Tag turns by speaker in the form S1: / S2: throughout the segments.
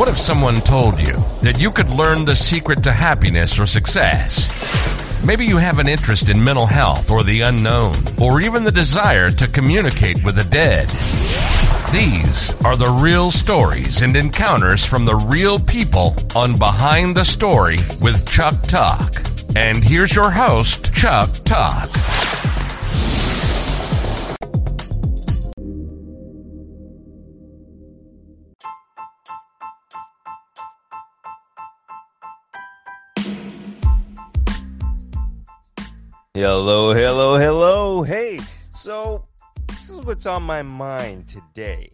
S1: What if someone told you that you could learn the secret to happiness or success? Maybe you have an interest in mental health or the unknown, or even the desire to communicate with the dead. These are the real stories and encounters from the real people on Behind the Story with Chuck Talk. And here's your host, Chuck Talk.
S2: Hello, hello, hello. Hey, so this is what's on my mind today.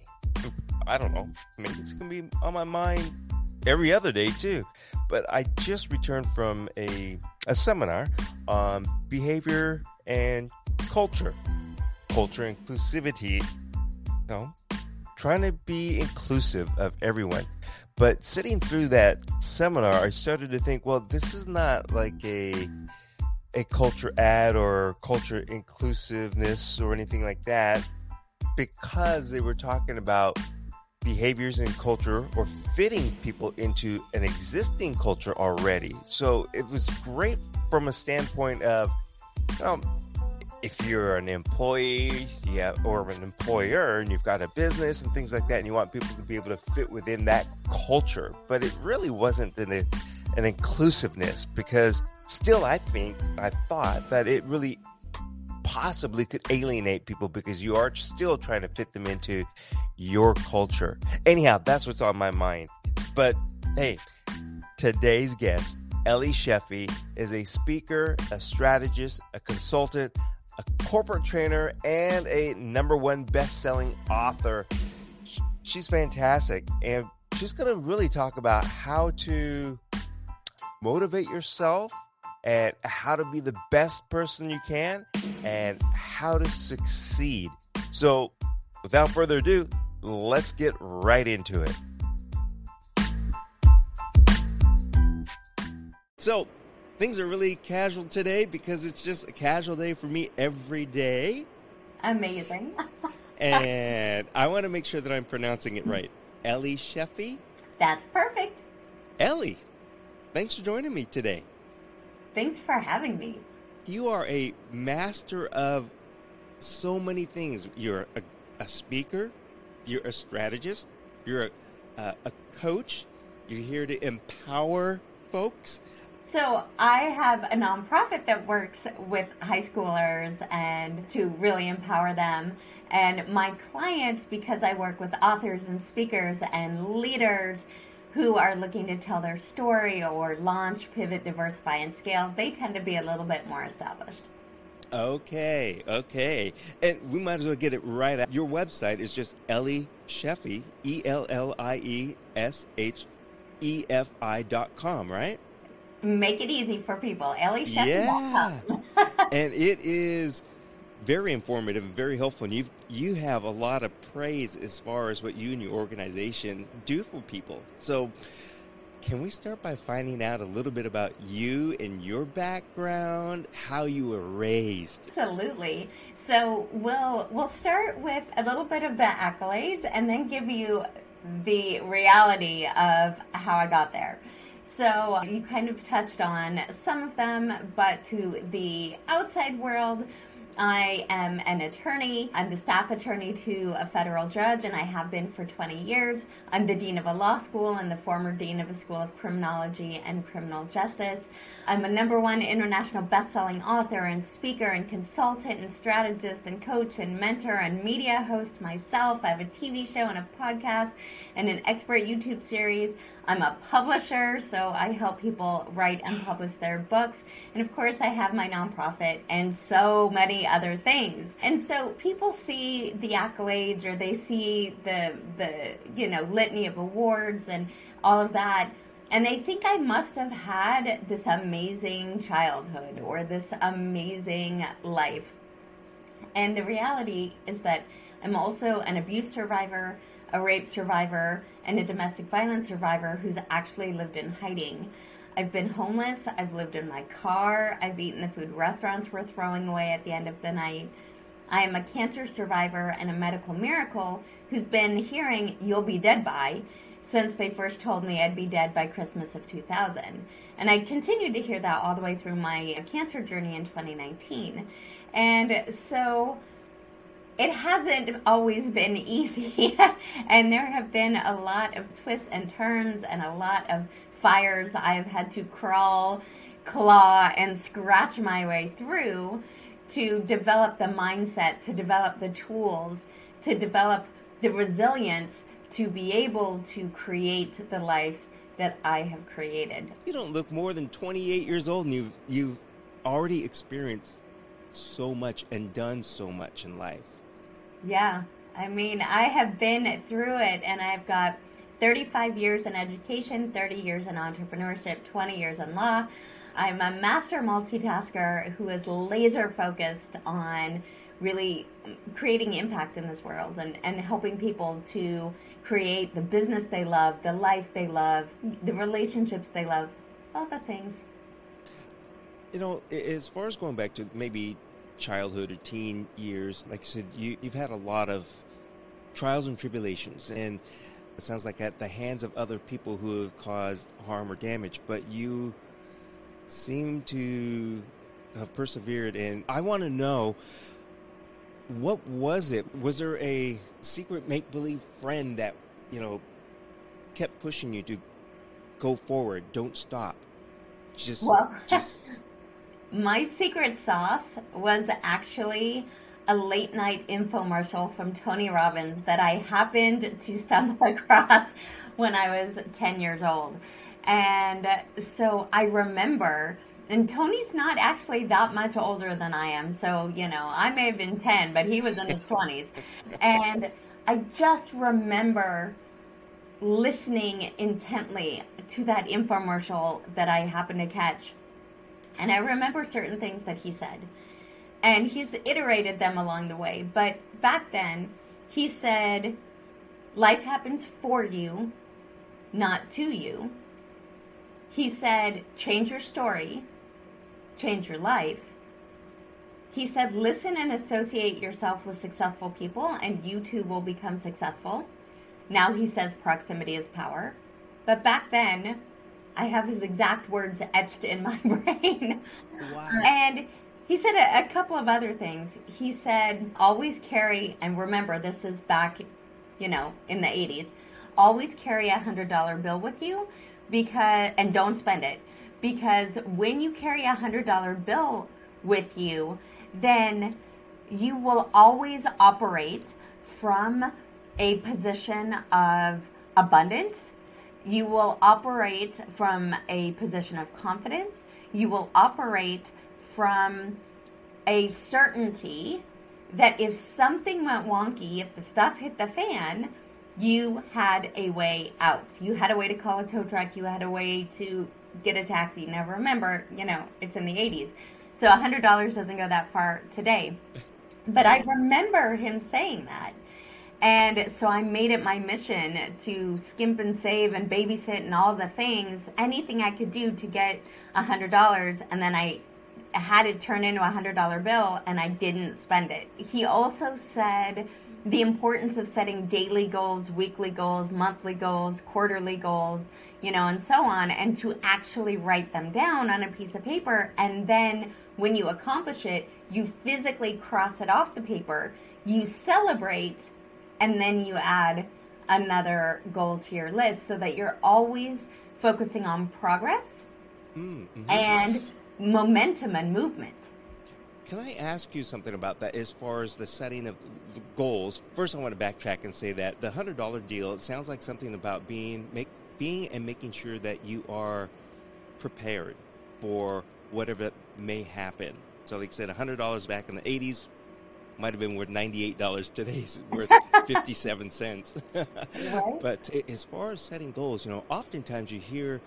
S2: I don't know. Maybe it's going to be on my mind every other day too. But I just returned from a, a seminar on behavior and culture, culture inclusivity. You know, trying to be inclusive of everyone. But sitting through that seminar, I started to think, well, this is not like a a culture ad or culture inclusiveness or anything like that because they were talking about behaviors and culture or fitting people into an existing culture already. So it was great from a standpoint of um, if you're an employee yeah, or an employer and you've got a business and things like that, and you want people to be able to fit within that culture. But it really wasn't an, an inclusiveness because still, I think, I thought that it really possibly could alienate people because you are still trying to fit them into your culture. Anyhow, that's what's on my mind. But hey, today's guest, Ellie Shefi, is a speaker, a strategist, a consultant, a corporate trainer, and a number one best selling author. She's fantastic. And she's going to really talk about how to motivate yourself and how to be the best person you can and how to succeed. So, without further ado, let's get right into it. So, things are really casual today because it's just a casual day for me every day.
S3: Amazing.
S2: and I want to make sure that I'm pronouncing it right. Ellie Shefi?
S3: That's perfect.
S2: Ellie, thanks for joining me today.
S3: Thanks for having me.
S2: You are a master of so many things. You're a, a speaker, you're a strategist, you're a, uh, a coach, you're here to empower folks.
S3: So, I have a nonprofit that works with high schoolers and to really empower them. And my clients, because I work with authors and speakers and leaders, who are looking to tell their story or launch, pivot, diversify, and scale, they tend to be a little bit more established.
S2: Okay, okay. And we might as well get it right out. Your website is just Ellie Shefi, E L L I E S H E F I dot com, right?
S3: Make it easy for people. Ellie Shefi.
S2: Yeah. and it is very informative and very helpful. And you you have a lot of praise as far as what you and your organization do for people. So, can we start by finding out a little bit about you and your background, how you were raised?
S3: Absolutely. So we'll we'll start with a little bit of the accolades and then give you the reality of how I got there. So you kind of touched on some of them, but to the outside world, I am an attorney. I'm the staff attorney to a federal judge, and I have been for 20 years. I'm the dean of a law school and the former dean of a school of criminology and criminal justice. I'm a number one international best-selling author and speaker and consultant and strategist and coach and mentor and media host myself. I have a TV show and a podcast and an expert YouTube series. I'm a publisher, so I help people write and publish their books. And of course, I have my nonprofit and so many other things. And so people see the accolades or they see the the you know litany of awards and all of that and they think I must have had this amazing childhood or this amazing life. And the reality is that I'm also an abuse survivor, a rape survivor, and a domestic violence survivor who's actually lived in hiding. I've been homeless, I've lived in my car, I've eaten the food restaurants were throwing away at the end of the night. I am a cancer survivor and a medical miracle who's been hearing you'll be dead by since they first told me I'd be dead by Christmas of 2000. And I continued to hear that all the way through my cancer journey in 2019. And so it hasn't always been easy. and there have been a lot of twists and turns and a lot of fires I've had to crawl, claw, and scratch my way through to develop the mindset, to develop the tools, to develop the resilience to be able to create the life that I have created.
S2: You don't look more than 28 years old and you've, you've already experienced so much and done so much in life.
S3: Yeah. I mean, I have been through it and I've got 35 years in education, 30 years in entrepreneurship, 20 years in law. I'm a master multitasker who is laser focused on really creating impact in this world and, and helping people to create the business they love, the life they love, the relationships they love, all the things.
S2: You know, as far as going back to maybe childhood or teen years, like I said, you, you've had a lot of trials and tribulations, and it sounds like at the hands of other people who have caused harm or damage, but you seem to have persevered. And I want to know what was it? Was there a secret make believe friend that, you know, kept pushing you to go forward, don't stop? Just,
S3: well,
S2: just.
S3: My secret sauce was actually a late night infomercial from Tony Robbins that I happened to stumble across when I was 10 years old. And so I remember and Tony's not actually that much older than I am. So, you know, I may have been 10, but he was in his 20s. And I just remember listening intently to that infomercial that I happened to catch. And I remember certain things that he said. And he's iterated them along the way. But back then, he said, Life happens for you, not to you. He said, Change your story change your life. He said, listen and associate yourself with successful people, and you too will become successful. Now he says proximity is power. But back then, I have his exact words etched in my brain. Wow. And he said a, a, couple of other things. He said, always carry, and remember, this is back, you know, in the 80s, always carry a $100 bill with you because, and don't spend it because when you carry a hundred dollar bill with you, then you will always operate from a position of abundance. You will operate from a position of confidence. You will operate from a certainty that if something went wonky, if the stuff hit the fan, you had a way out. You had a way to call a tow truck. You had a way to get a taxi. Now remember, you know, it's in the 80s. So $100 doesn't go that far today. But I remember him saying that. And so I made it my mission to skimp and save and babysit and all the things, anything I could do to get $100. And then I had it turn into a $100 bill and I didn't spend it. He also said the importance of setting daily goals, weekly goals, monthly goals, quarterly goals you know, and so on, and to actually write them down on a piece of paper. And then when you accomplish it, you physically cross it off the paper, you celebrate, and then you add another goal to your list so that you're always focusing on progress mm-hmm. and momentum and movement.
S2: Can I ask you something about that as far as the setting of the goals? First, I want to backtrack and say that the $100 deal, it sounds like something about being, make, being and making sure that you are prepared for whatever may happen. So, like I said, $100 back in the 80s might have been worth $98 today, it's worth 57 cents. But as far as setting goals, you know, oftentimes you hear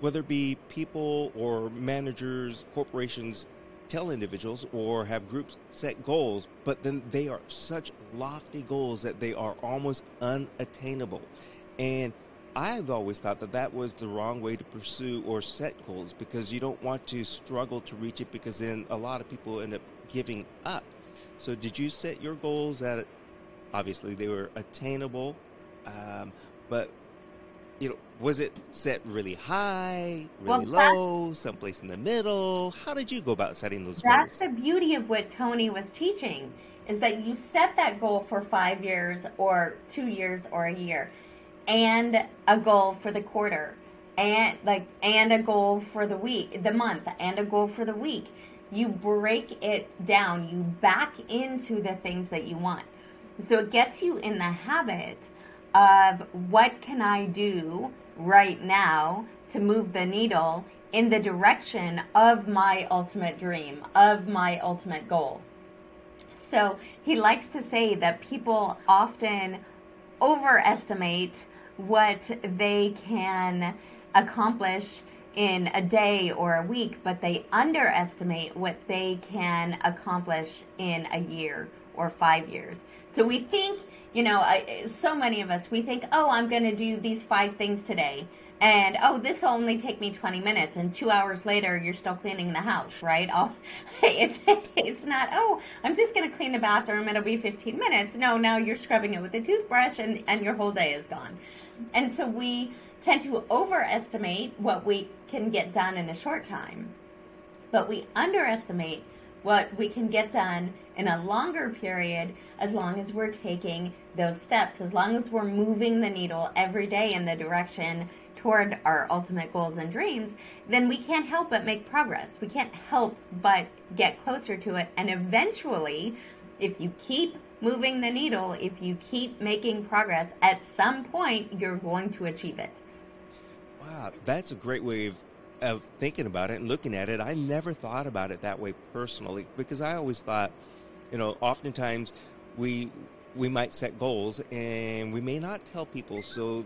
S2: whether it be people or managers, corporations tell individuals or have groups set goals, but then they are such lofty goals that they are almost unattainable. And I've always thought that that was the wrong way to pursue or set goals because you don't want to struggle to reach it because then a lot of people end up giving up. So, did you set your goals at obviously they were attainable, um, but you know, was it set really high, really
S3: that's-
S2: low, someplace in the middle? How did you go about setting those
S3: That's
S2: goals?
S3: That's the beauty of what Tony was teaching is that you set that goal for five years or two years or a year and a goal for the quarter and like and a goal for the week the month and a goal for the week you break it down. You back into the things that you want. So it gets you in the habit of what can i do right now to move the needle in the direction of my ultimate dream of my ultimate goal. So he likes to say that people often overestimate what they can accomplish in a day or a week, but they underestimate what they can accomplish in a year or five years. So we think, you know, I, so many of us, we think, oh, I'm going to do these five things today. And oh, this will only take me 20 minutes, and two hours later, you're still cleaning the house, right? All, it's it's not. Oh, I'm just going to clean the bathroom; it'll be 15 minutes. No, now you're scrubbing it with a toothbrush, and and your whole day is gone. And so we tend to overestimate what we can get done in a short time, but we underestimate what we can get done in a longer period as long as we're taking those steps, as long as we're moving the needle every day in the direction toward our ultimate goals and dreams, then we can't help but make progress. We can't help but get closer to it. And eventually, if you keep moving the needle, if you keep making progress, at some point you're going to achieve it.
S2: Wow, that's a great way of, of thinking about it and looking at it. I never thought about it that way personally because I always thought, you know, oftentimes we we might set goals and we may not tell people so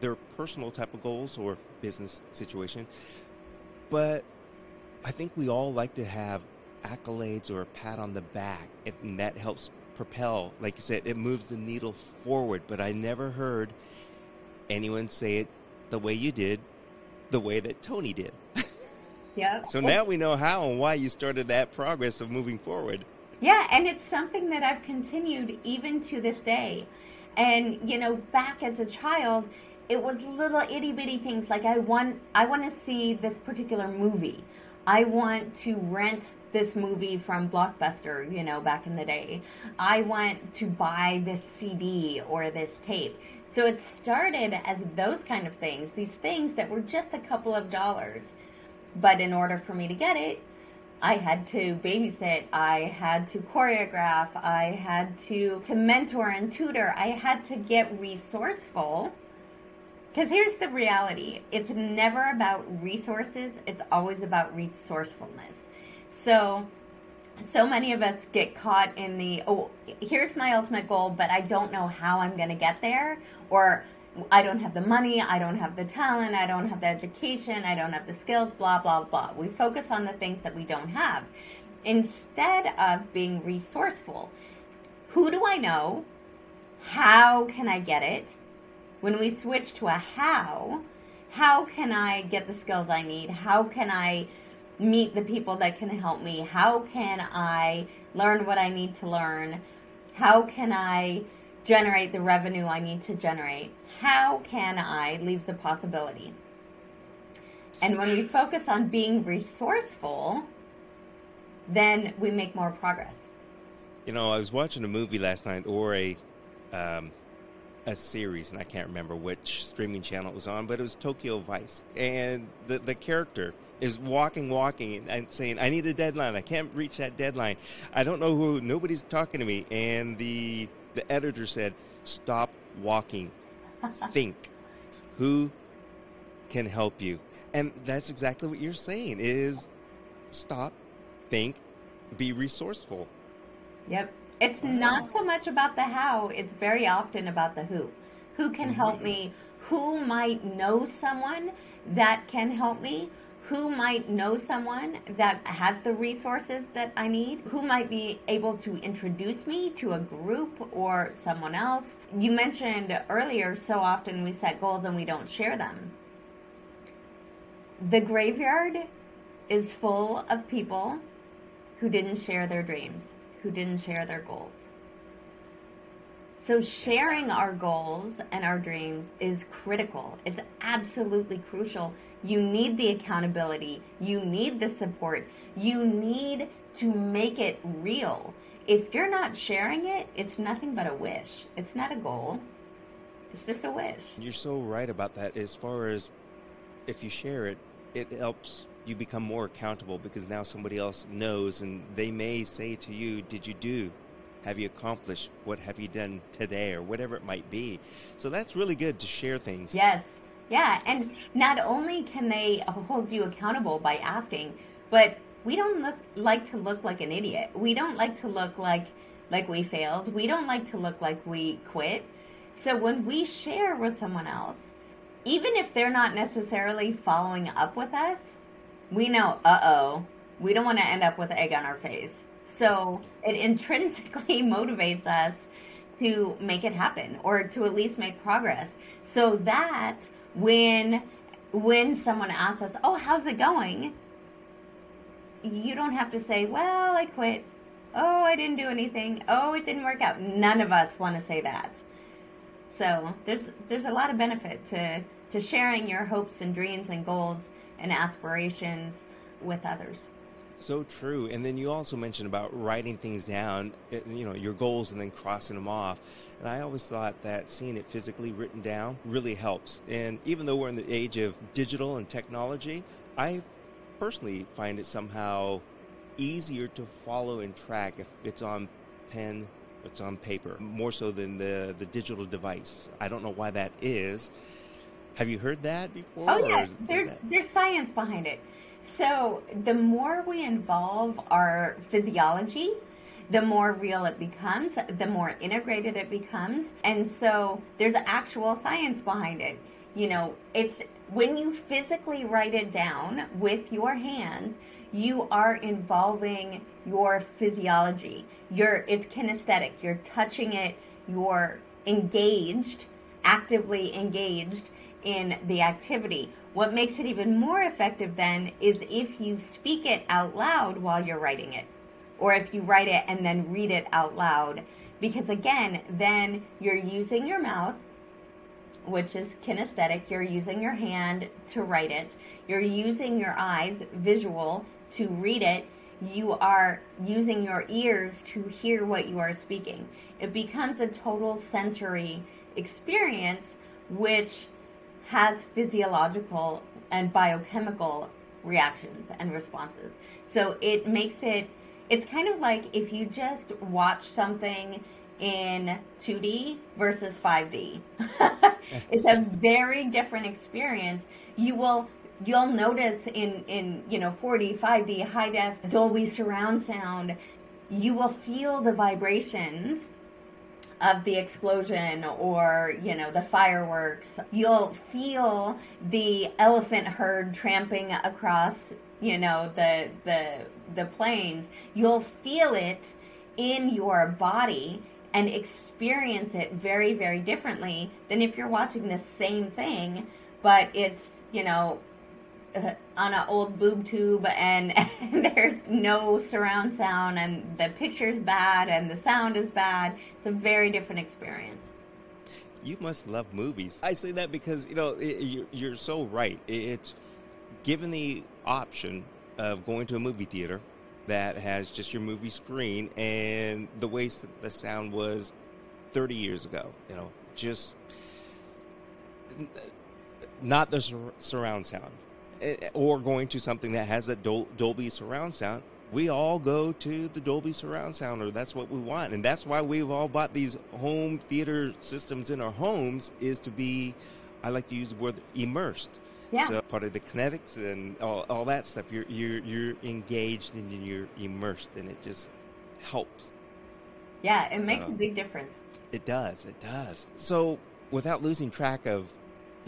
S2: they're personal type of goals or business situation. But I think we all like to have accolades or a pat on the back and that helps propel like you said it moves the needle forward but i never heard anyone say it the way you did, the way that Tony did.
S3: Yeah.
S2: So now we know how and why you started that progress of moving forward.
S3: Yeah, and it's something that I've continued even to this day. And you know, back as a child, it was little itty bitty things like I want I want to see this particular movie. I want to rent this movie from Blockbuster, you know, back in the day. I want to buy this CD or this tape. So it started as those kind of things, these things that were just a couple of dollars. But in order for me to get it, I had to babysit, I had to choreograph, I had to to mentor and tutor. I had to get resourceful. Cuz here's the reality. It's never about resources, it's always about resourcefulness. So so many of us get caught in the oh here's my ultimate goal but i don't know how i'm going to get there or i don't have the money i don't have the talent i don't have the education i don't have the skills blah blah blah. We focus on the things that we don't have. Instead of being resourceful who do i know? How can i get it? When we switch to a how how can i get the skills i need? How can i meet the people that can help me? How can I learn what I need to learn? How can I generate the revenue I need to generate? How can I leaves a possibility? And when we focus on being resourceful, then we make more progress.
S2: You know, I was watching a movie last night or a um, a series, and I can't remember which streaming channel it was on, but it was Tokyo Vice, and the the character is walking, walking, and saying, "I need a deadline. I can't reach that deadline. I don't know who. Nobody's talking to me." And the the editor said, "Stop walking. Think. Who can help you?" And that's exactly what you're saying. Is stop, think, be resourceful.
S3: Yep. It's not so much about the how, it's very often about the who. Who can help mm-hmm. me? Who might know someone that can help me? Who might know someone that has the resources that I need? Who might be able to introduce me to a group or someone else? You mentioned earlier, so often we set goals and we don't share them. The graveyard is full of people who didn't share their dreams, who didn't share their goals. So, sharing our goals and our dreams is critical. It's absolutely crucial. You need the accountability, you need the support, you need to make it real. If you're not sharing it, it's nothing but a wish. It's not a goal, it's just a wish.
S2: You're so right about that. As far as if you share it, it helps you become more accountable because now somebody else knows and they may say to you, Did you do? Have you accomplished? What have you done today? Or whatever it might be. So that's really good to share things.
S3: Yes. Yeah. And not only can they hold you accountable by asking, but we don't look like to look like an idiot. We don't like to look like like we failed. We don't like to look like we quit. So when we share with someone else, even if they're not necessarily following up with us, we know, uh oh, we don't want to end up with egg on our face. So it intrinsically motivates us to make it happen or to at least make progress so that when when someone asks us, "Oh, how's it going?" you don't have to say, "Well, I quit." "Oh, I didn't do anything." "Oh, it didn't work out." None of us want to say that. So, there's there's a lot of benefit to to sharing your hopes and dreams and goals and aspirations with others.
S2: So true. And then you also mentioned about writing things down, eh, you know, your goals and then crossing them off. And I always thought that seeing it physically written down really helps. And even though we're in the age of digital and technology, I personally find it somehow easier to follow and track if it's on pen, it's on paper, more so than the, the digital device. I don't know why that is. Have you heard that before?
S3: Oh yeah, there's that... there's science behind it. So the more we involve our physiology, the more real it becomes, the more integrated it becomes, and so there's actual science behind it. You know, it's when you physically write it down with your hands, you are involving your physiology. You're it's kinesthetic. You're touching it. You're engaged, actively engaged in the activity. What makes it even more effective then is if you speak it out loud while you're writing it, or if you write it and then read it out loud. Because again, then you're using your mouth, which is kinesthetic, you're using your hand to write it, you're using your eyes, visual, to read it, you are using your ears to hear what you are speaking. It becomes a total sensory experience, which has physiological and biochemical reactions and responses. So it makes it, it's kind of like if you just watch something in 2D versus 5D. it's a very different experience. You will you'll notice in in you know 4D, 5D, high def, Dolby surround sound, you will feel the vibrations of the explosion or you know the fireworks you'll feel the elephant herd tramping across you know the the the plains. You'll feel it in your body and experience it very very differently than if you're watching the same thing but it's you know uh, on an old boob tube and, and, there's no surround sound and the picture's bad and the sound is bad. It's a very different experience.
S2: You must love movies. I say that because you know it, you're so right. It's given the option of going to a movie theater that has just your movie screen and the way the sound was 30 years ago you know just not the surround sound or going to something that has a Dol- Dolby surround sound, we all go to the Dolby surround sound, or that's what we want, and that's why we've all bought these home theater systems in our homes is to be, I like to use the word immersed.
S3: Yeah.
S2: So part of the kinetics and all, all that stuff, you're you're you're engaged and you're immersed, and it just helps.
S3: Yeah, it makes um, a big difference.
S2: It does. It does. So without losing track of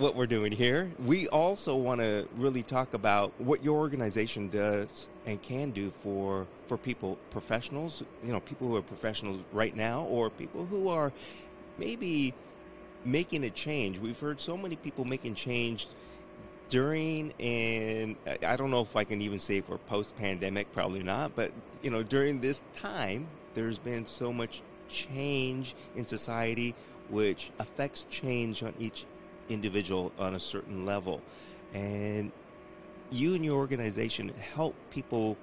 S2: what we're doing here. We also want to really talk about what your organization does and can do for for people, professionals, you know, people who are professionals right now or people who are maybe making a change. We've heard so many people making change during and I don't know if I can even say for post pandemic, probably not, but you know, during this time there's been so much change in society, which affects change on each individual on a certain level. And you and your organization help people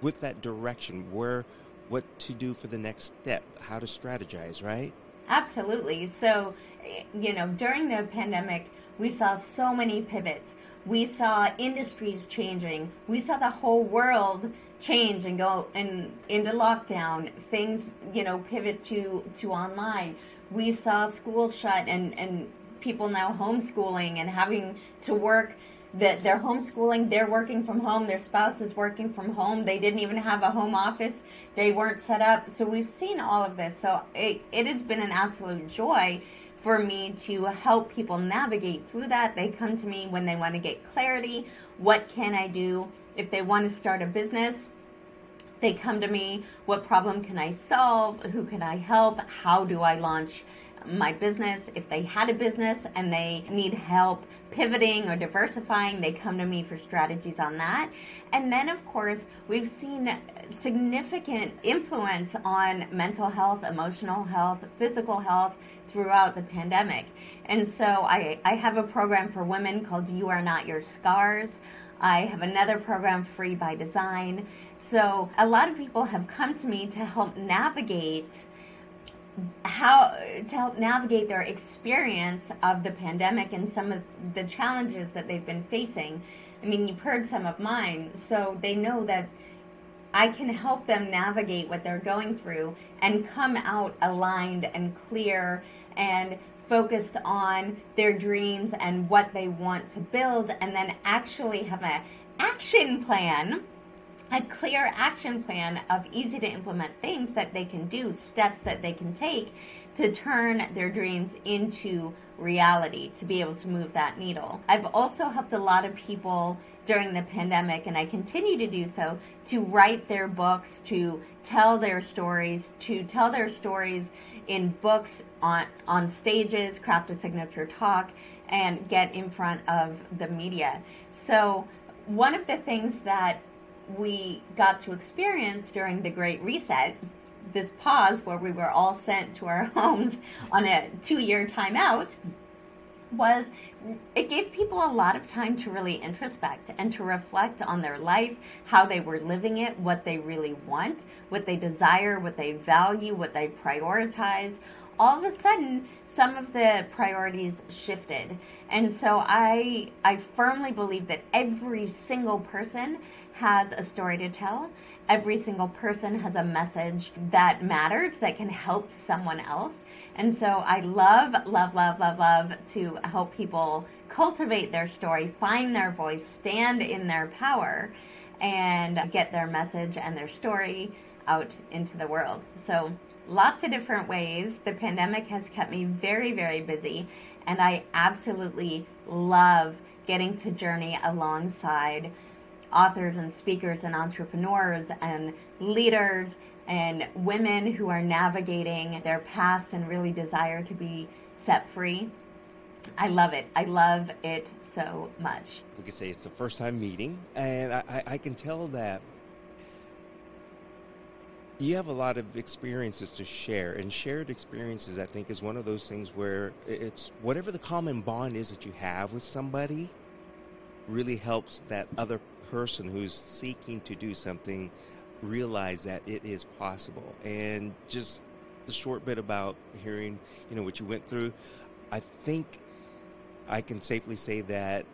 S2: with that direction where what to do for the next step, how to strategize, right?
S3: Absolutely. So, eh, you know, during the pandemic, we saw so many pivots. We saw industries changing. We saw the whole world change and go and into lockdown. Things, you know, pivot to to online. We saw schools shut and and people now homeschooling and having to work that they're homeschooling, they're working from home, their spouse is working from home, they didn't even have a home office, they weren't set up. So we've seen all of this. So it, it has been an absolute joy for me to help people navigate through that. They come to me when they want to get clarity. What can I do? If they want to start a business, they come to me. What problem can I solve? Who can I help? How do I launch my business? If they had a business and they need help pivoting or diversifying, they come to me for strategies on that. And then, of course, we've seen significant influence on mental health, emotional health, physical health throughout the pandemic. And so I, I have a program for women called You Are Not Your Scars. I have another program, Free by Design. So a lot of people have come to me to help navigate how to help navigate their experience of the pandemic and some of the challenges that they've been facing. I mean, you've heard some of mine, so they know that I can help them navigate what they're going through and come out aligned and clear and focused on their dreams and what they want to build and then actually have an action plan a clear action plan of easy to implement things that they can do, steps that they can take to turn their dreams into reality, to be able to move that needle. I've also helped a lot of people during the pandemic, and I continue to do so, to write their books, to tell their stories, to tell their stories in books, on, on stages, craft a signature talk, and get in front of the media. So, one of the things that we got to experience during the Great Reset, this pause where we were all sent to our homes on a two year timeout, was it gave people a lot of time to really introspect and to reflect on their life, how they were living it, what they really want, what they desire, what they value, what they prioritize. All of a sudden, some of the priorities shifted. And so I I firmly believe that every single person has a story to tell. Every single person has a message that matters that can help someone else. And so I love, love, love, love, love to help people cultivate their story, find their voice, stand in their power, and get their message and their story out into the world. So, lots of different ways. The pandemic has kept me very, very busy, and I absolutely love getting to journey alongside authors and speakers and entrepreneurs and leaders and women who are navigating their past and really desire to be set free. I love it. I love it so much.
S2: We could say it's the first time meeting, and I, I can tell that you have a lot of experiences to share, and shared experiences, I think, is one of those things where it's whatever the common bond is that you have with somebody really helps that other person who's seeking to do something realize that it is possible. And just the short bit about hearing, you know, what you went through, I think I can safely say that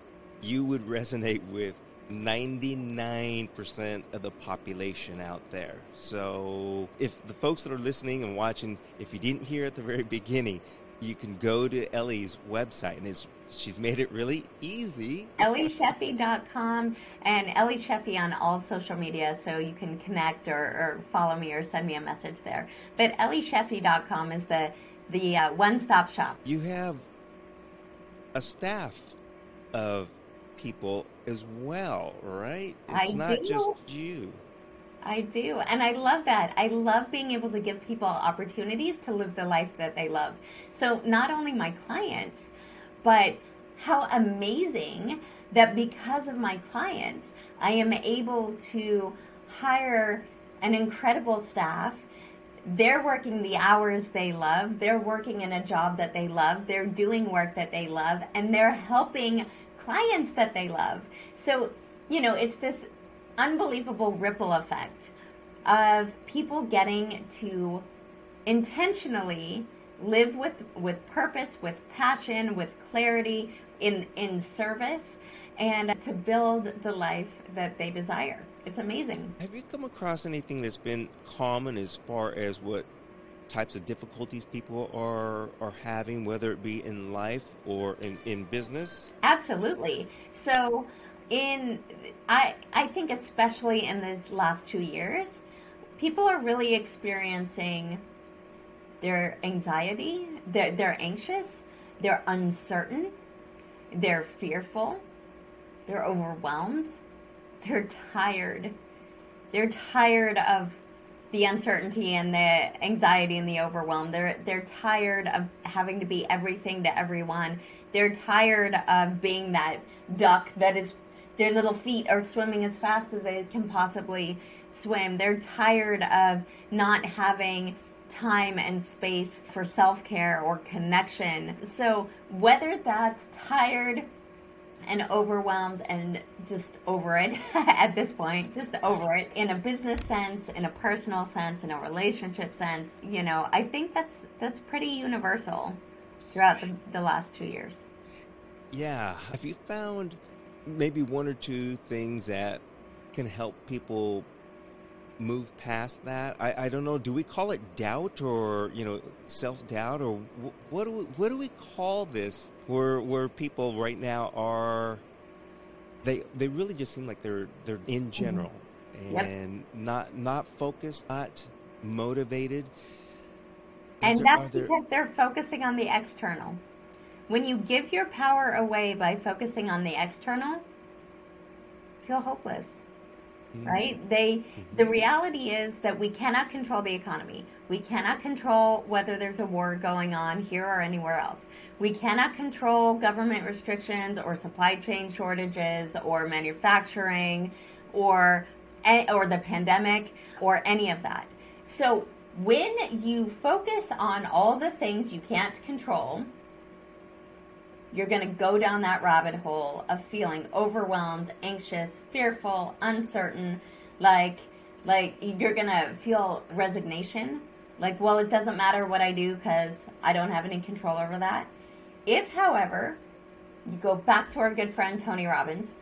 S2: you would resonate with 99% of the population out there. So, if the folks that are listening and watching, if you didn't hear at the very beginning, you can go to Ellie's website, and it's, she's made it really easy.
S3: EllieShefi.com and Ellie Shefi on all social media, so you can connect or, or follow me or send me a message there. But EllieShefi.com is the the uh, one-stop shop.
S2: You have a staff of people as well, right? It's
S3: I
S2: not
S3: do.
S2: just you.
S3: I do. And I love that. I love being able to give people opportunities to live the life that they love. So, not only my clients, but how amazing that because of my clients, I am able to hire an incredible staff they're working the hours they love, they're working in a job that they love, they're doing work that they love, and they're helping clients that they love. So, you know, it's this unbelievable ripple effect of people getting to intentionally live with with purpose, with passion, with clarity in in service and to build the life that they desire. It's amazing.
S2: Have you come across anything that's been common as far as what types of difficulties people are are having, whether it be in life or in, in business?
S3: Absolutely. So in I I think especially in these last two years, people are really experiencing their anxiety, they're, they're anxious, they're uncertain, they're fearful, they're overwhelmed, they're tired. They're tired of the uncertainty and the anxiety and the overwhelm. They're they're tired of having to be everything to everyone. They're tired of being that duck that is their little feet are swimming as fast as they can possibly swim. They're tired of not having time and space for self-care or connection. So whether that's tired and overwhelmed and just over it at this point, just over it in a business sense, in a personal sense, in a relationship sense. You know, I think that's that's pretty universal throughout the, the last two years.
S2: Yeah. Have you found maybe one or two things that can help people move past that? I, I don't know. Do we call it doubt or you know self doubt or what do we, what do we call this? Where where people right now are they they really just seem like they're they're in mm-hmm. general mm-hmm. and yep. not not focused, not motivated.
S3: and there, that's there... because they're focusing on the external. When you give your power away by focusing on the external, feel hopeless mm-hmm. right? They the mm-hmm. reality is that we cannot control the economy. We cannot control whether there's a war going on here or anywhere else. We cannot control government restrictions or supply chain shortages or manufacturing or or the pandemic or any of that. So when you focus on all the things you can't control, you're going to go down that rabbit hole of feeling overwhelmed, anxious, fearful, uncertain, like like you're going to feel resignation, like well it doesn't matter what I do cuz I don't have any control over that. If however, you go back to our good friend Tony Robbins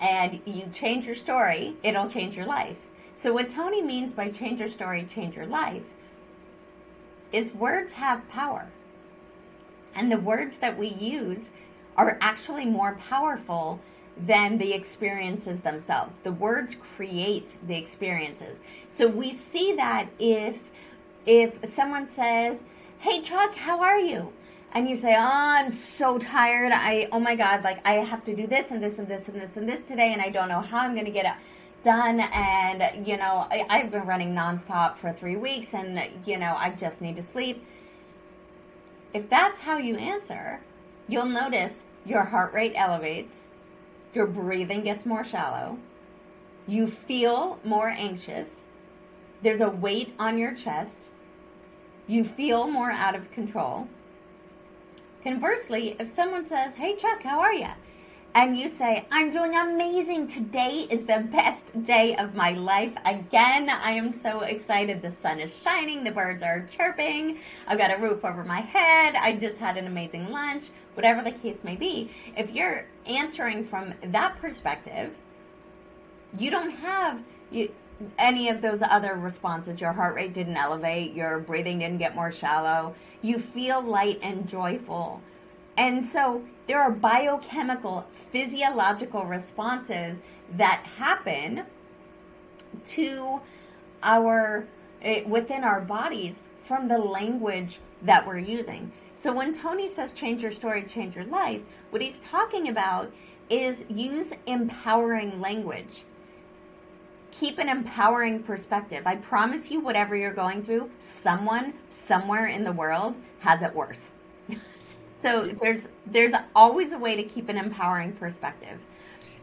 S3: and you change your story, it'll change your life. So what Tony means by change your story, change your life is words have power and the words that we use are actually more powerful than the experiences themselves. The words create the experiences. So we see that if if someone says, "Hey Chuck, how are you?" and you say, "Oh, I'm so tired. I oh my god, like I have to do this and this and this and this and this today and I don't know how I'm going to get it done and you know, I, I've been running nonstop for 3 weeks and you know, I just need to sleep." If that's how you answer, you'll notice your heart rate elevates, your breathing gets more shallow, you feel more anxious, there's a weight on your chest, you feel more out of control. Conversely, if someone says, Hey Chuck, how are you? And you say, I'm doing amazing. Today is the best day of my life. Again, I am so excited. The sun is shining, the birds are chirping, I've got a roof over my head, I just had an amazing lunch, whatever the case may be. If you're answering from that perspective, you don't have you, any of those other responses. Your heart rate didn't elevate, your breathing didn't get more shallow. You feel light and joyful. And so there are biochemical, physiological responses that happen to our eh, within our bodies from the language that we're using. So when Tony says change your story, change your life, what he's talking about is use empowering language. Keep an empowering perspective. I promise you, whatever you're going through, someone somewhere in the world has it worse. So there's there's always a way to keep an empowering perspective.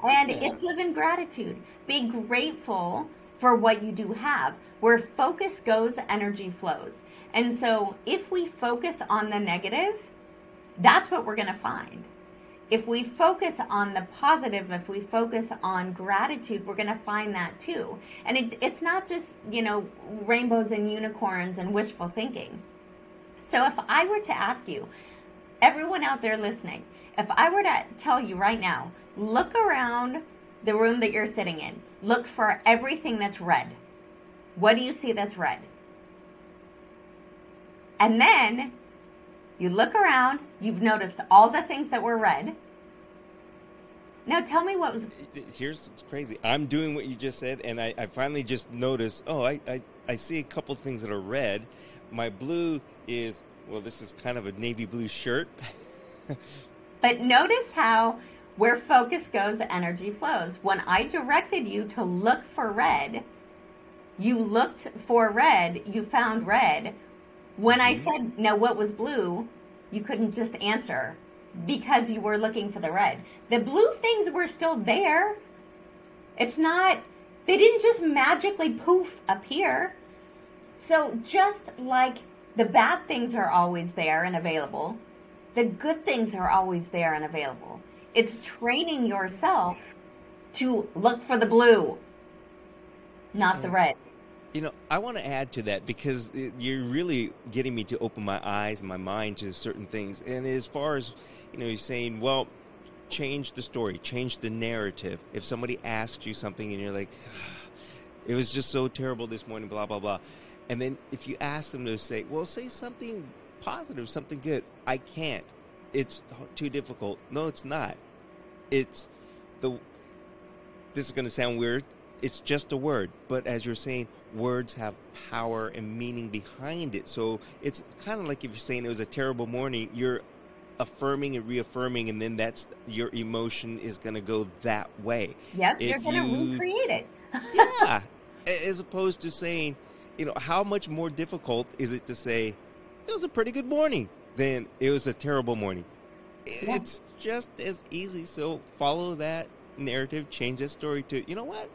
S3: And yeah. it's live in gratitude. Be grateful for what you do have. Where focus goes, energy flows. And so if we focus on the negative, that's what we're going to find. If we focus on the positive, if we focus on gratitude, we're going to find that too. And it, it's not just, you know, rainbows and unicorns and wishful thinking. So if I were to ask you, everyone out there listening, if I were to tell you right now, look around the room that you're sitting in, look for everything that's red. What do you see that's red? And then you look around, you've noticed all the things that were red. Now tell me what was.
S2: Here's what's crazy. I'm doing what you just said, and I, I finally just noticed oh, I, I, I see a couple things that are red. My blue is, well, this is kind of a navy blue shirt.
S3: but notice how where focus goes, the energy flows. When I directed you to look for red, you looked for red, you found red. When I mm-hmm. said, now what was blue, you couldn't just answer because you were looking for the red. The blue things were still there. It's not, they didn't just magically poof appear. So just like the bad things are always there and available, the good things are always there and available. It's training yourself to look for the blue, not the red.
S2: You know, I want to add to that because you're really getting me to open my eyes and my mind to certain things. And as far as, you know, you're saying, well, change the story, change the narrative. If somebody asks you something and you're like, it was just so terrible this morning, blah, blah, blah. And then if you ask them to say, well, say something positive, something good, I can't. It's too difficult. No, it's not. It's the, this is going to sound weird it's just a word. But as you're saying, words have power and meaning behind it. So it's kind of like if you're saying it was a terrible morning, you're affirming and reaffirming, and then that's your emotion is going to go that way.
S3: Yep, if you're going to recreate it.
S2: yeah, as opposed to saying, you know, how much more difficult is it to say it was a pretty good morning than it was a terrible morning? Yeah. It's just as easy. So follow that narrative, change that story to, you know what?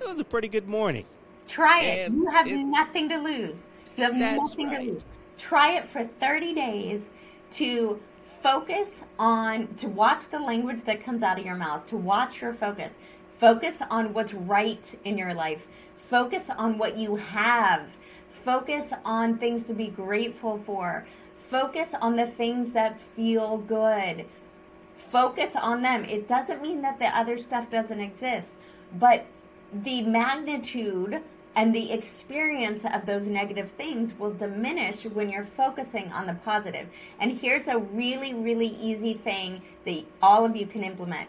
S2: It was a pretty good morning.
S3: Try it. And you have it, nothing to lose. You have nothing right. to lose. Try it for 30 days to focus on, to watch the language that comes out of your mouth, to watch your focus. Focus on what's right in your life. Focus on what you have. Focus on things to be grateful for. Focus on the things that feel good. Focus on them. It doesn't mean that the other stuff doesn't exist, but the magnitude and the experience of those negative things will diminish when you're focusing on the positive. And here's a really, really easy thing that all of you can implement.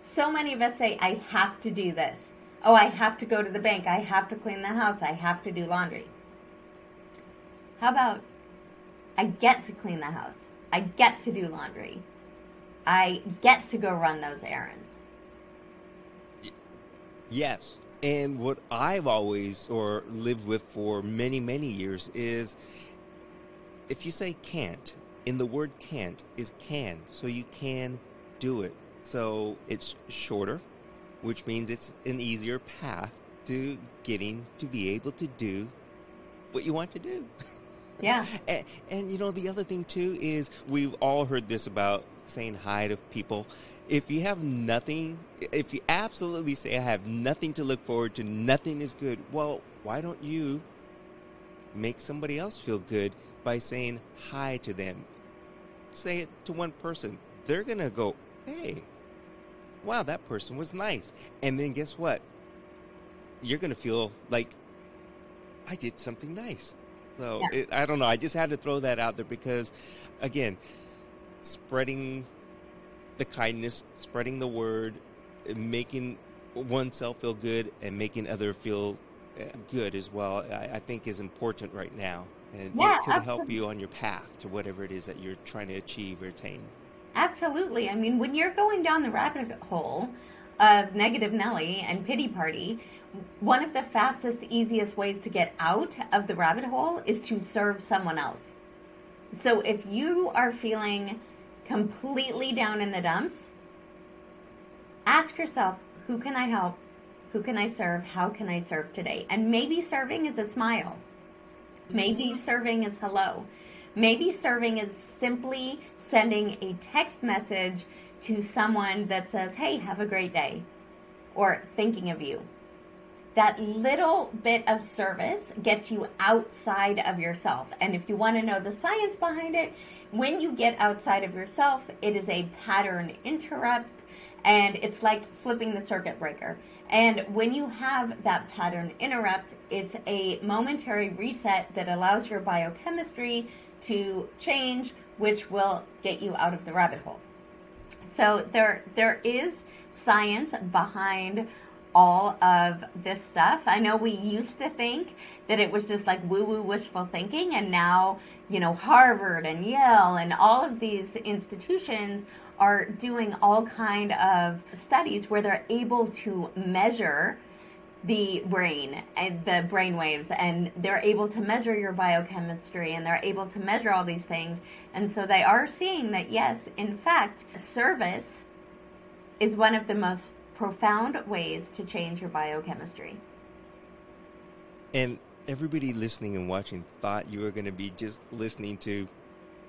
S3: So many of us say, I have to do this. Oh, I have to go to the bank. I have to clean the house. I have to do laundry. How about I get to clean the house? I get to do laundry. I get to go run those errands.
S2: Yes. And what I've always or lived with for many, many years is if you say can't, in the word can't is can. So you can do it. So it's shorter, which means it's an easier path to getting to be able to do what you want to do.
S3: Yeah.
S2: and, and, you know, the other thing too is we've all heard this about saying hi to people if you have nothing, if you absolutely say, I have nothing to look forward to, nothing is good, well, why don't you make somebody else feel good by saying hi to them? Say it to one person. They're going to go, hey, wow, that person was nice. And then guess what? You're going to feel like I did something nice. So yeah. it, I don't know. I just had to throw that out there because, again, spreading the kindness, spreading the word, making oneself feel good, and making other feel uh, good as well. I, I think is important right now, and yeah, it could absolutely. help you on your path to whatever it is that you're trying to achieve or attain.
S3: Absolutely. I mean, when you're going down the rabbit hole of negative Nelly and pity party, one of the fastest, easiest ways to get out of the rabbit hole is to serve someone else. So if you are feeling completely down in the dumps, ask yourself, who can I help? Who can I serve? How can I serve today? And maybe serving is a smile. Maybe serving is hello. Maybe serving is simply sending a text message to someone that says, Hey, have a great day, or thinking of you. That little bit of service gets you outside of yourself. And if you want to know the science behind it, when you get outside of yourself, it is a pattern interrupt and it's like flipping the circuit breaker. And when you have that pattern interrupt, it's a momentary reset that allows your biochemistry to change, which will get you out of the rabbit hole. So there there is science behind all of this stuff. I know we used to think that it was just like woo woo wishful thinking, and now, you know, Harvard and Yale and all of these institutions are doing all kind of studies where they're able to measure the brain and the brain waves and they're able to measure your biochemistry and they're able to measure all these things. And so they are seeing that yes in fact service is one of the most profound ways to change your biochemistry.
S2: And everybody listening and watching thought you were going to be just listening to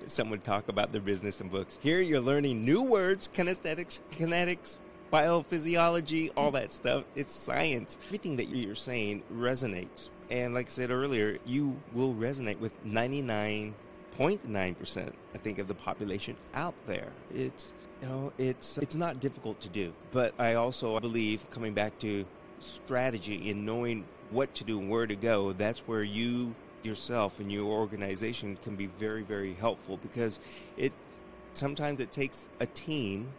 S2: someone talk about their business and books. Here you're learning new words kinesthetics kinetics biophysiology, all that stuff. It's science. Everything that you're saying resonates. And like I said earlier, you will resonate with 99.9%, I think, of the population out there. It's, you know, it's, it's not difficult to do. But I also believe, coming back to strategy and knowing what to do and where to go, that's where you yourself and your organization can be very, very helpful because it sometimes it takes a team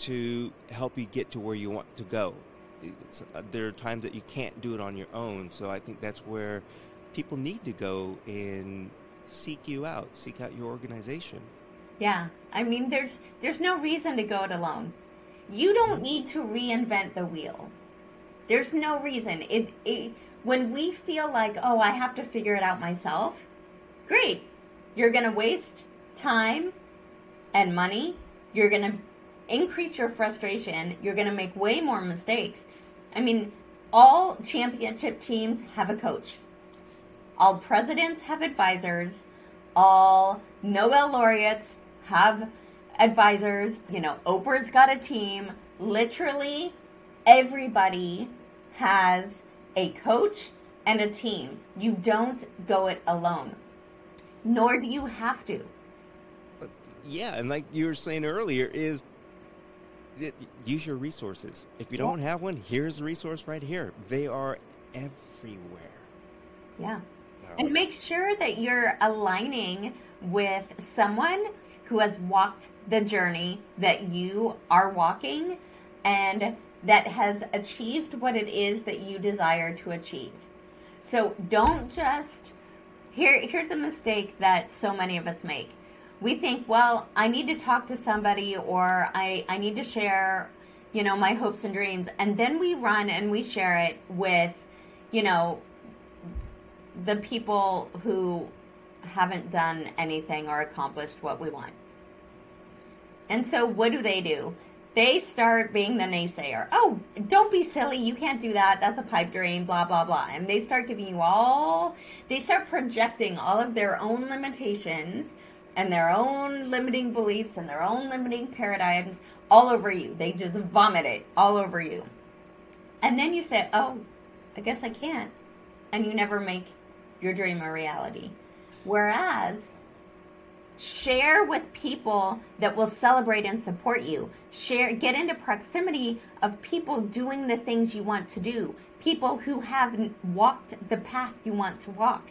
S2: to help you get to where you want to go. Uh, there are times that you can't do it on your own, so I think that's where people need to go and seek you out, seek out your organization.
S3: Yeah, I mean, there's there's no reason to go it alone. You don't mm-hmm. need to reinvent the wheel. There's no reason. It, it when we feel like, oh, I have to figure it out myself. Great, you're gonna waste time and money. You're gonna increase your frustration. You're going to make way more mistakes. I mean, all championship teams have a coach. All presidents have advisors. All Nobel laureates have advisors. You know, Oprah's got a team. Literally, everybody has a coach and a team. You don't go it alone, nor do you have to.
S2: Uh, yeah, and like you were saying earlier, is use your resources. If you don't have one, here's a resource right here. They are everywhere.
S3: Yeah. And make sure that you're aligning with someone who has walked the journey that you are walking and that has achieved what it is that you desire to achieve. So don't just here here's a mistake that so many of us make we think, well, I need to talk to somebody or I, I need to share, you know, my hopes and dreams. And then we run and we share it with, you know, the people who haven't done anything or accomplished what we want. And so what do they do? They start being the naysayer. Oh, don't be silly. You can't do that. That's a pipe dream, blah, blah, blah. And they start giving you all, they start projecting all of their own limitations and their own limiting beliefs and their own limiting paradigms all over you. They just vomit it all over you. And then you say, oh, I guess I can't. And you never make your dream a reality. Whereas, share with people that will celebrate and support you. Share, get into proximity of people doing the things you want to do, people who have walked the path you want to walk.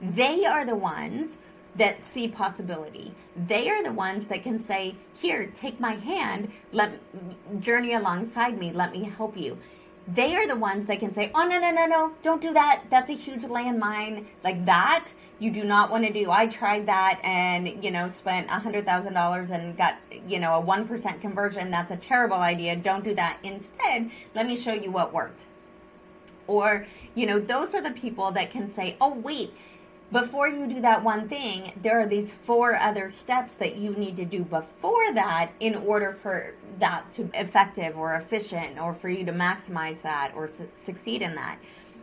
S3: They are the ones that see possibility. They are the ones that can say, "Here, take my hand, let journey alongside me, let me help you." They are the ones that can say, "Oh no, no, no, no, don't do that. That's a huge landmine." Like that, you do not want to do. I tried that and, you know, spent a $100,000 and got, you know, a 1% conversion. That's a terrible idea. Don't do that. Instead, let me show you what worked. Or, you know, those are the people that can say, "Oh, wait, before you do that one thing, there are these four other steps that you need to do before that in order for that to be effective or efficient or for you to maximize that or su- succeed in that.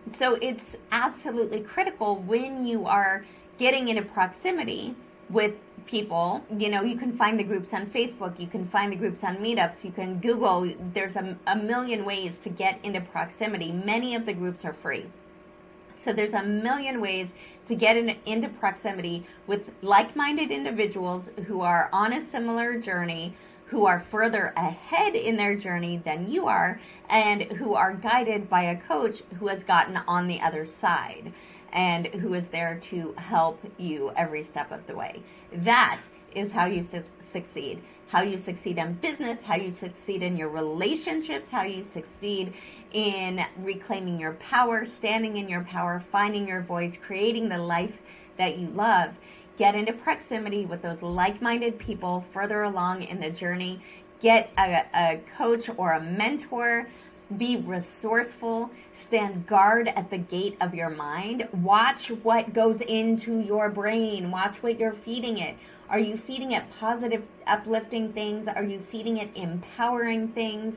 S3: So it's absolutely critical when you are getting into proximity with people. You know, you can find the groups on Facebook, you can find the groups on meetups, you can Google. There's a, a million ways to get into proximity. Many of the groups are free. So there's a million ways to get in, into proximity with like minded individuals who are on a similar journey, who are further ahead in their journey than you are, and who are guided by a coach who has gotten on the other side and who is there to help you every step of the way. That is how you su- succeed. How you succeed in business, how you succeed in your relationships, how you succeed in reclaiming your power, standing in your power, finding your voice, creating the life that you love. Get into proximity with those like minded people further along in the journey. Get a, a coach or a mentor. Be resourceful. Stand guard at the gate of your mind. Watch what goes into your brain. Watch what you're feeding it. Are you feeding it positive, uplifting things? Are you feeding it empowering things?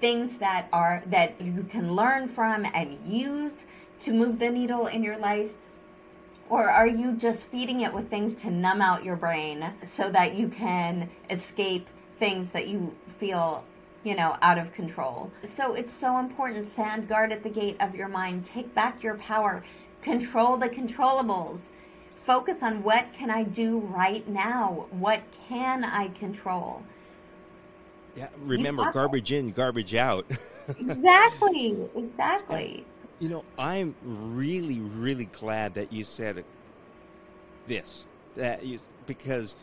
S3: Things that are that you can learn from and use to move the needle in your life? Or are you just feeding it with things to numb out your brain so that you can escape things that you feel, you know, out of control? So it's so important. Stand guard at the gate of your mind. Take back your power. Control the controllables focus on what can I do right now? What can I control?
S2: Yeah, remember garbage in, garbage out.
S3: exactly, exactly.
S2: You know, I'm really, really glad that you said this. That you, because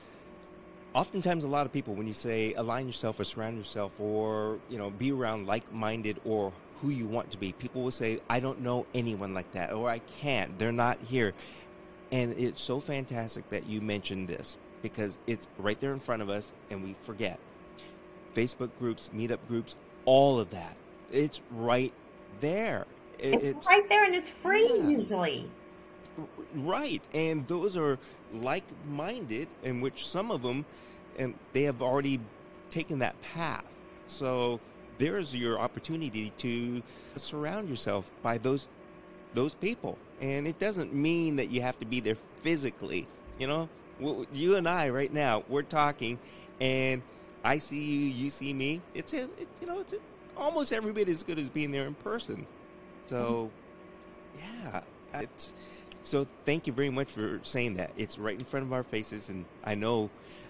S2: oftentimes a lot of people, when you say align yourself or surround yourself or you know be around like-minded or who you want to be, people will say, "I don't know anyone like that," or "I can't. They're not here." And it's so fantastic that you mentioned this because it's right there in front of us and we forget. Facebook groups, meetup groups, all of that. It's right there.
S3: It's, it's right there and it's free yeah. usually.
S2: Right. And those are like minded, in which some of them, and they have already taken that path. So there's your opportunity to surround yourself by those those people. And it doesn't mean that you have to be there physically. You know, you and I right now, we're talking, and I see you, you see me. It's, a, it's you know, it's a, almost every bit as good as being there in person. So, mm-hmm. yeah, it's so. Thank you very much for saying that. It's right in front of our faces, and I know,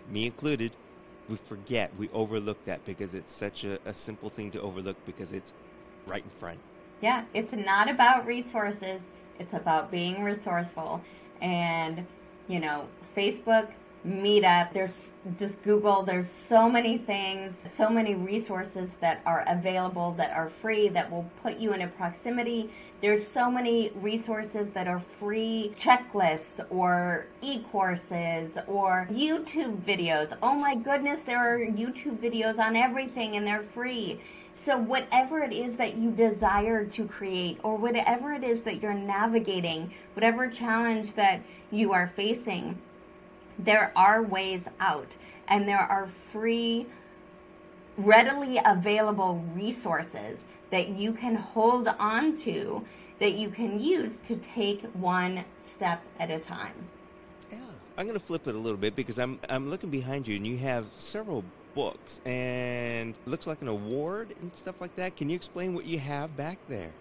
S2: me included, we forget, we overlook that because it's such a, a simple thing to overlook because it's right in front.
S3: Yeah, it's not about resources, it's about being resourceful. And, you know, Facebook, Meetup, there's just Google, there's so many things, so many resources that are available that are free that will put you in a proximity. There's so many resources that are free checklists or e courses or YouTube videos. Oh my goodness, there are YouTube videos on everything and they're free so, whatever it is that you desire to create, or whatever it is that you're navigating, whatever challenge that you are facing, there are ways out. And there are free, readily available resources that you can hold on to that you can use to take one step at a time.
S2: Yeah, I'm going to flip it a little bit because I'm I'm looking behind you and you have several books and looks like an award and stuff like that. Can you explain what you have back there?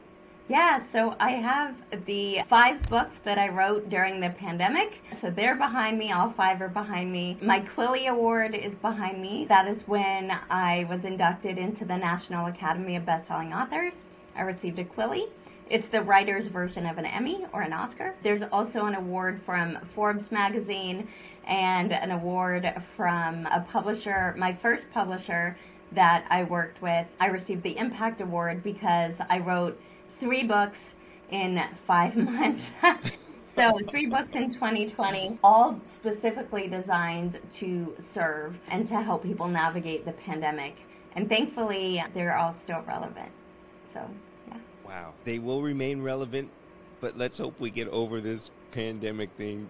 S3: Yeah, so I have the five books that I wrote during the pandemic. So they're behind me, all five are behind me. My Quilly Award is behind me. That is when I was inducted into the National Academy of Bestselling Authors. I received a Quilly. It's the writer's version of an Emmy or an Oscar. There's also an award from Forbes magazine and an award from a publisher, my first publisher that I worked with. I received the Impact Award because I wrote three books in five months. so, three books in 2020, all specifically designed to serve and to help people navigate the pandemic. And thankfully, they're all still relevant. So, yeah.
S2: Wow. They will remain relevant, but let's hope we get over this pandemic thing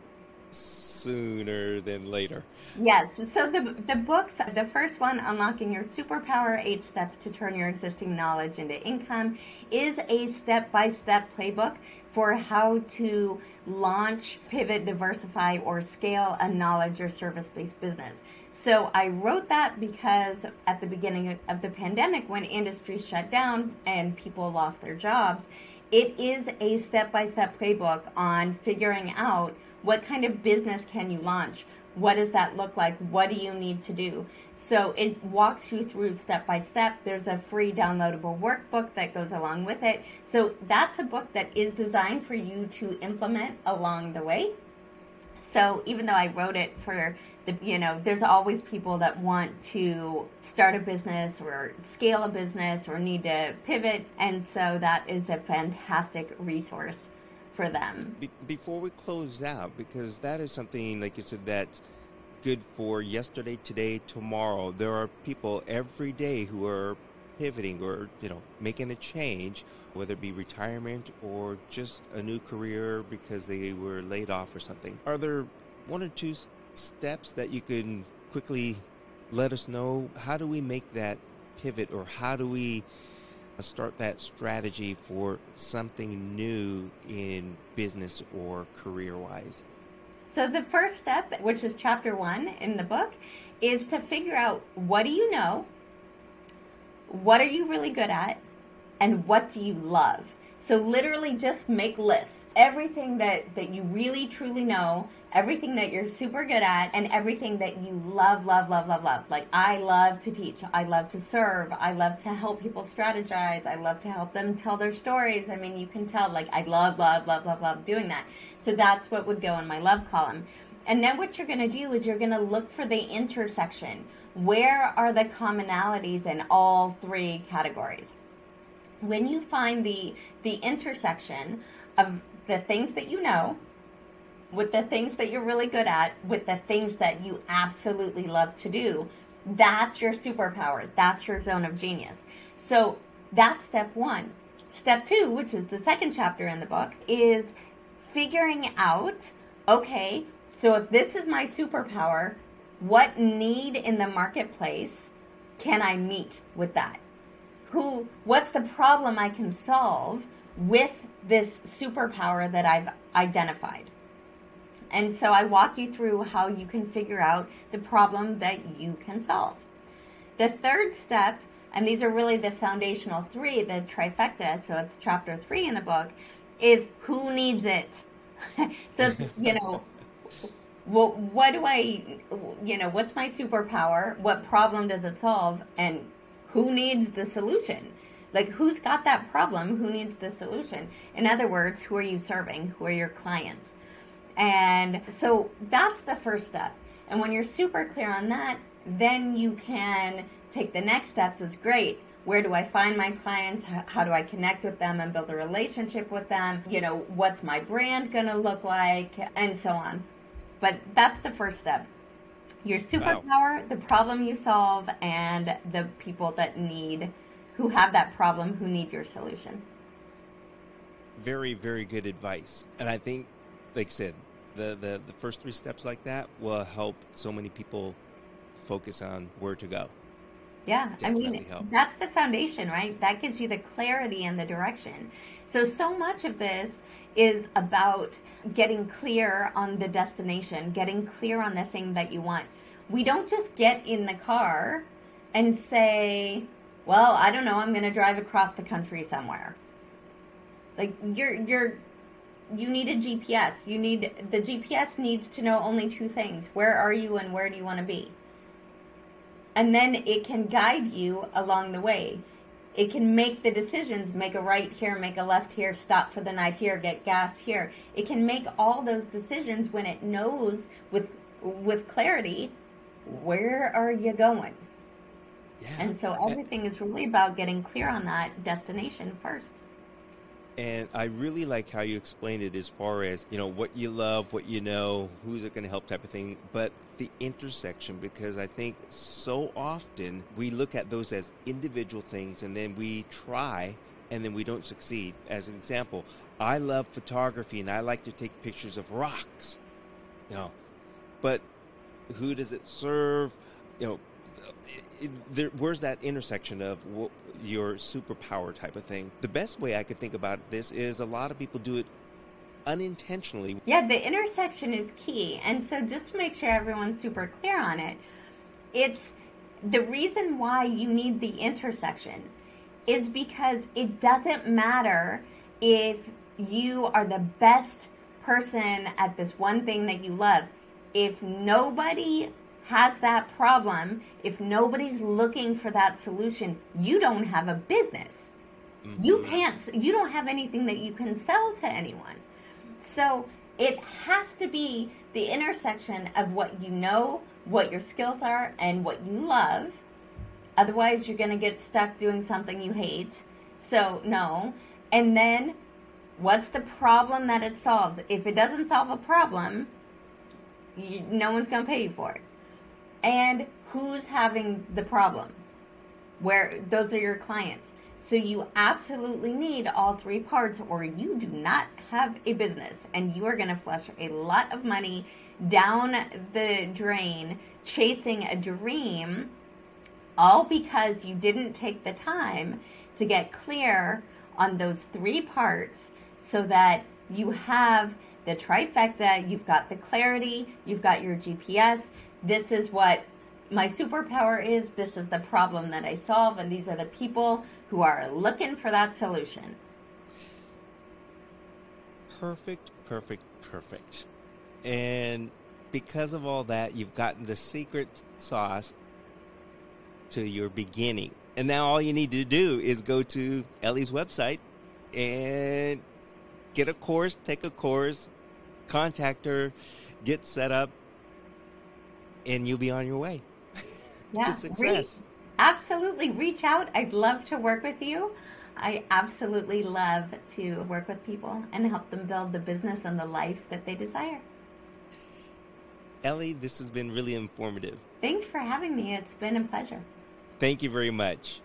S2: sooner than later.
S3: Yes. So the the books, the first one, Unlocking Your Superpower: Eight Steps to Turn Your Existing Knowledge into Income, is a step-by-step playbook for how to launch, pivot, diversify, or scale a knowledge or service-based business. So I wrote that because at the beginning of the pandemic, when industries shut down and people lost their jobs, it is a step-by-step playbook on figuring out what kind of business can you launch what does that look like? What do you need to do? So it walks you through step by step. There's a free downloadable workbook that goes along with it. So that's a book that is designed for you to implement along the way. So even though I wrote it for the, you know, there's always people that want to start a business or scale a business or need to pivot. And so that is a fantastic resource for them.
S2: Be- before we close out, because that is something, like you said, that's good for yesterday, today, tomorrow. There are people every day who are pivoting or you know making a change, whether it be retirement or just a new career because they were laid off or something. Are there one or two steps that you can quickly let us know? How do we make that pivot, or how do we Uh, start that strategy for something new in business or career wise?
S3: So, the first step, which is chapter one in the book, is to figure out what do you know, what are you really good at, and what do you love. So, literally, just make lists. Everything that, that you really truly know everything that you're super good at and everything that you love, love, love, love, love. Like I love to teach, I love to serve, I love to help people strategize, I love to help them tell their stories. I mean, you can tell like I love, love, love, love, love doing that. So that's what would go in my love column. And then what you're going to do is you're going to look for the intersection. Where are the commonalities in all three categories? When you find the the intersection of the things that you know, with the things that you're really good at, with the things that you absolutely love to do, that's your superpower. That's your zone of genius. So that's step one. Step two, which is the second chapter in the book, is figuring out okay, so if this is my superpower, what need in the marketplace can I meet with that? Who, what's the problem I can solve with this superpower that I've identified? And so I walk you through how you can figure out the problem that you can solve. The third step, and these are really the foundational three, the trifecta, so it's chapter three in the book, is who needs it? so, you know, what, what do I, you know, what's my superpower? What problem does it solve? And who needs the solution? Like, who's got that problem? Who needs the solution? In other words, who are you serving? Who are your clients? And so that's the first step. And when you're super clear on that, then you can take the next steps is great. Where do I find my clients? How do I connect with them and build a relationship with them? You know, what's my brand going to look like? And so on. But that's the first step. Your superpower, wow. the problem you solve, and the people that need, who have that problem, who need your solution.
S2: Very, very good advice. And I think, like I said, the, the, the first three steps like that will help so many people focus on where to go.
S3: Yeah, Definitely I mean, help. that's the foundation, right? That gives you the clarity and the direction. So, so much of this is about getting clear on the destination, getting clear on the thing that you want. We don't just get in the car and say, well, I don't know, I'm going to drive across the country somewhere. Like you're you're you need a GPS. You need the GPS needs to know only two things. Where are you and where do you want to be? And then it can guide you along the way. It can make the decisions, make a right here, make a left here, stop for the night here, get gas here. It can make all those decisions when it knows with with clarity where are you going? Yeah. And so eh. everything is really about getting clear on that destination first.
S2: And I really like how you explained it as far as, you know, what you love, what you know, who's it going to help type of thing, but the intersection, because I think so often we look at those as individual things and then we try and then we don't succeed. As an example, I love photography and I like to take pictures of rocks. You know, but who does it serve? You know, there, where's that intersection of what, your superpower type of thing? The best way I could think about this is a lot of people do it unintentionally.
S3: Yeah, the intersection is key. And so just to make sure everyone's super clear on it, it's the reason why you need the intersection is because it doesn't matter if you are the best person at this one thing that you love. If nobody has that problem, if nobody's looking for that solution, you don't have a business. Mm-hmm. You can't, you don't have anything that you can sell to anyone. So it has to be the intersection of what you know, what your skills are, and what you love. Otherwise, you're going to get stuck doing something you hate. So, no. And then, what's the problem that it solves? If it doesn't solve a problem, you, no one's going to pay you for it. And who's having the problem? Where those are your clients. So you absolutely need all three parts, or you do not have a business, and you are going to flush a lot of money down the drain chasing a dream, all because you didn't take the time to get clear on those three parts so that you have the trifecta, you've got the clarity, you've got your GPS. This is what my superpower is, this is the problem that I solve, and these are the people who are looking for that solution.
S2: Perfect, perfect, perfect. And because of all that, you've gotten the secret sauce to your beginning. And now all you need to do is go to Ellie's website and get a course, take a course, contact her, get set up, and you'll be on your way
S3: yeah, to success. Re- absolutely. Reach out. I'd love to work with you. I absolutely love to work with people and help them build the business and the life that they desire.
S2: Ellie, this has been really informative.
S3: Thanks for having me. It's been a pleasure.
S2: Thank you very much.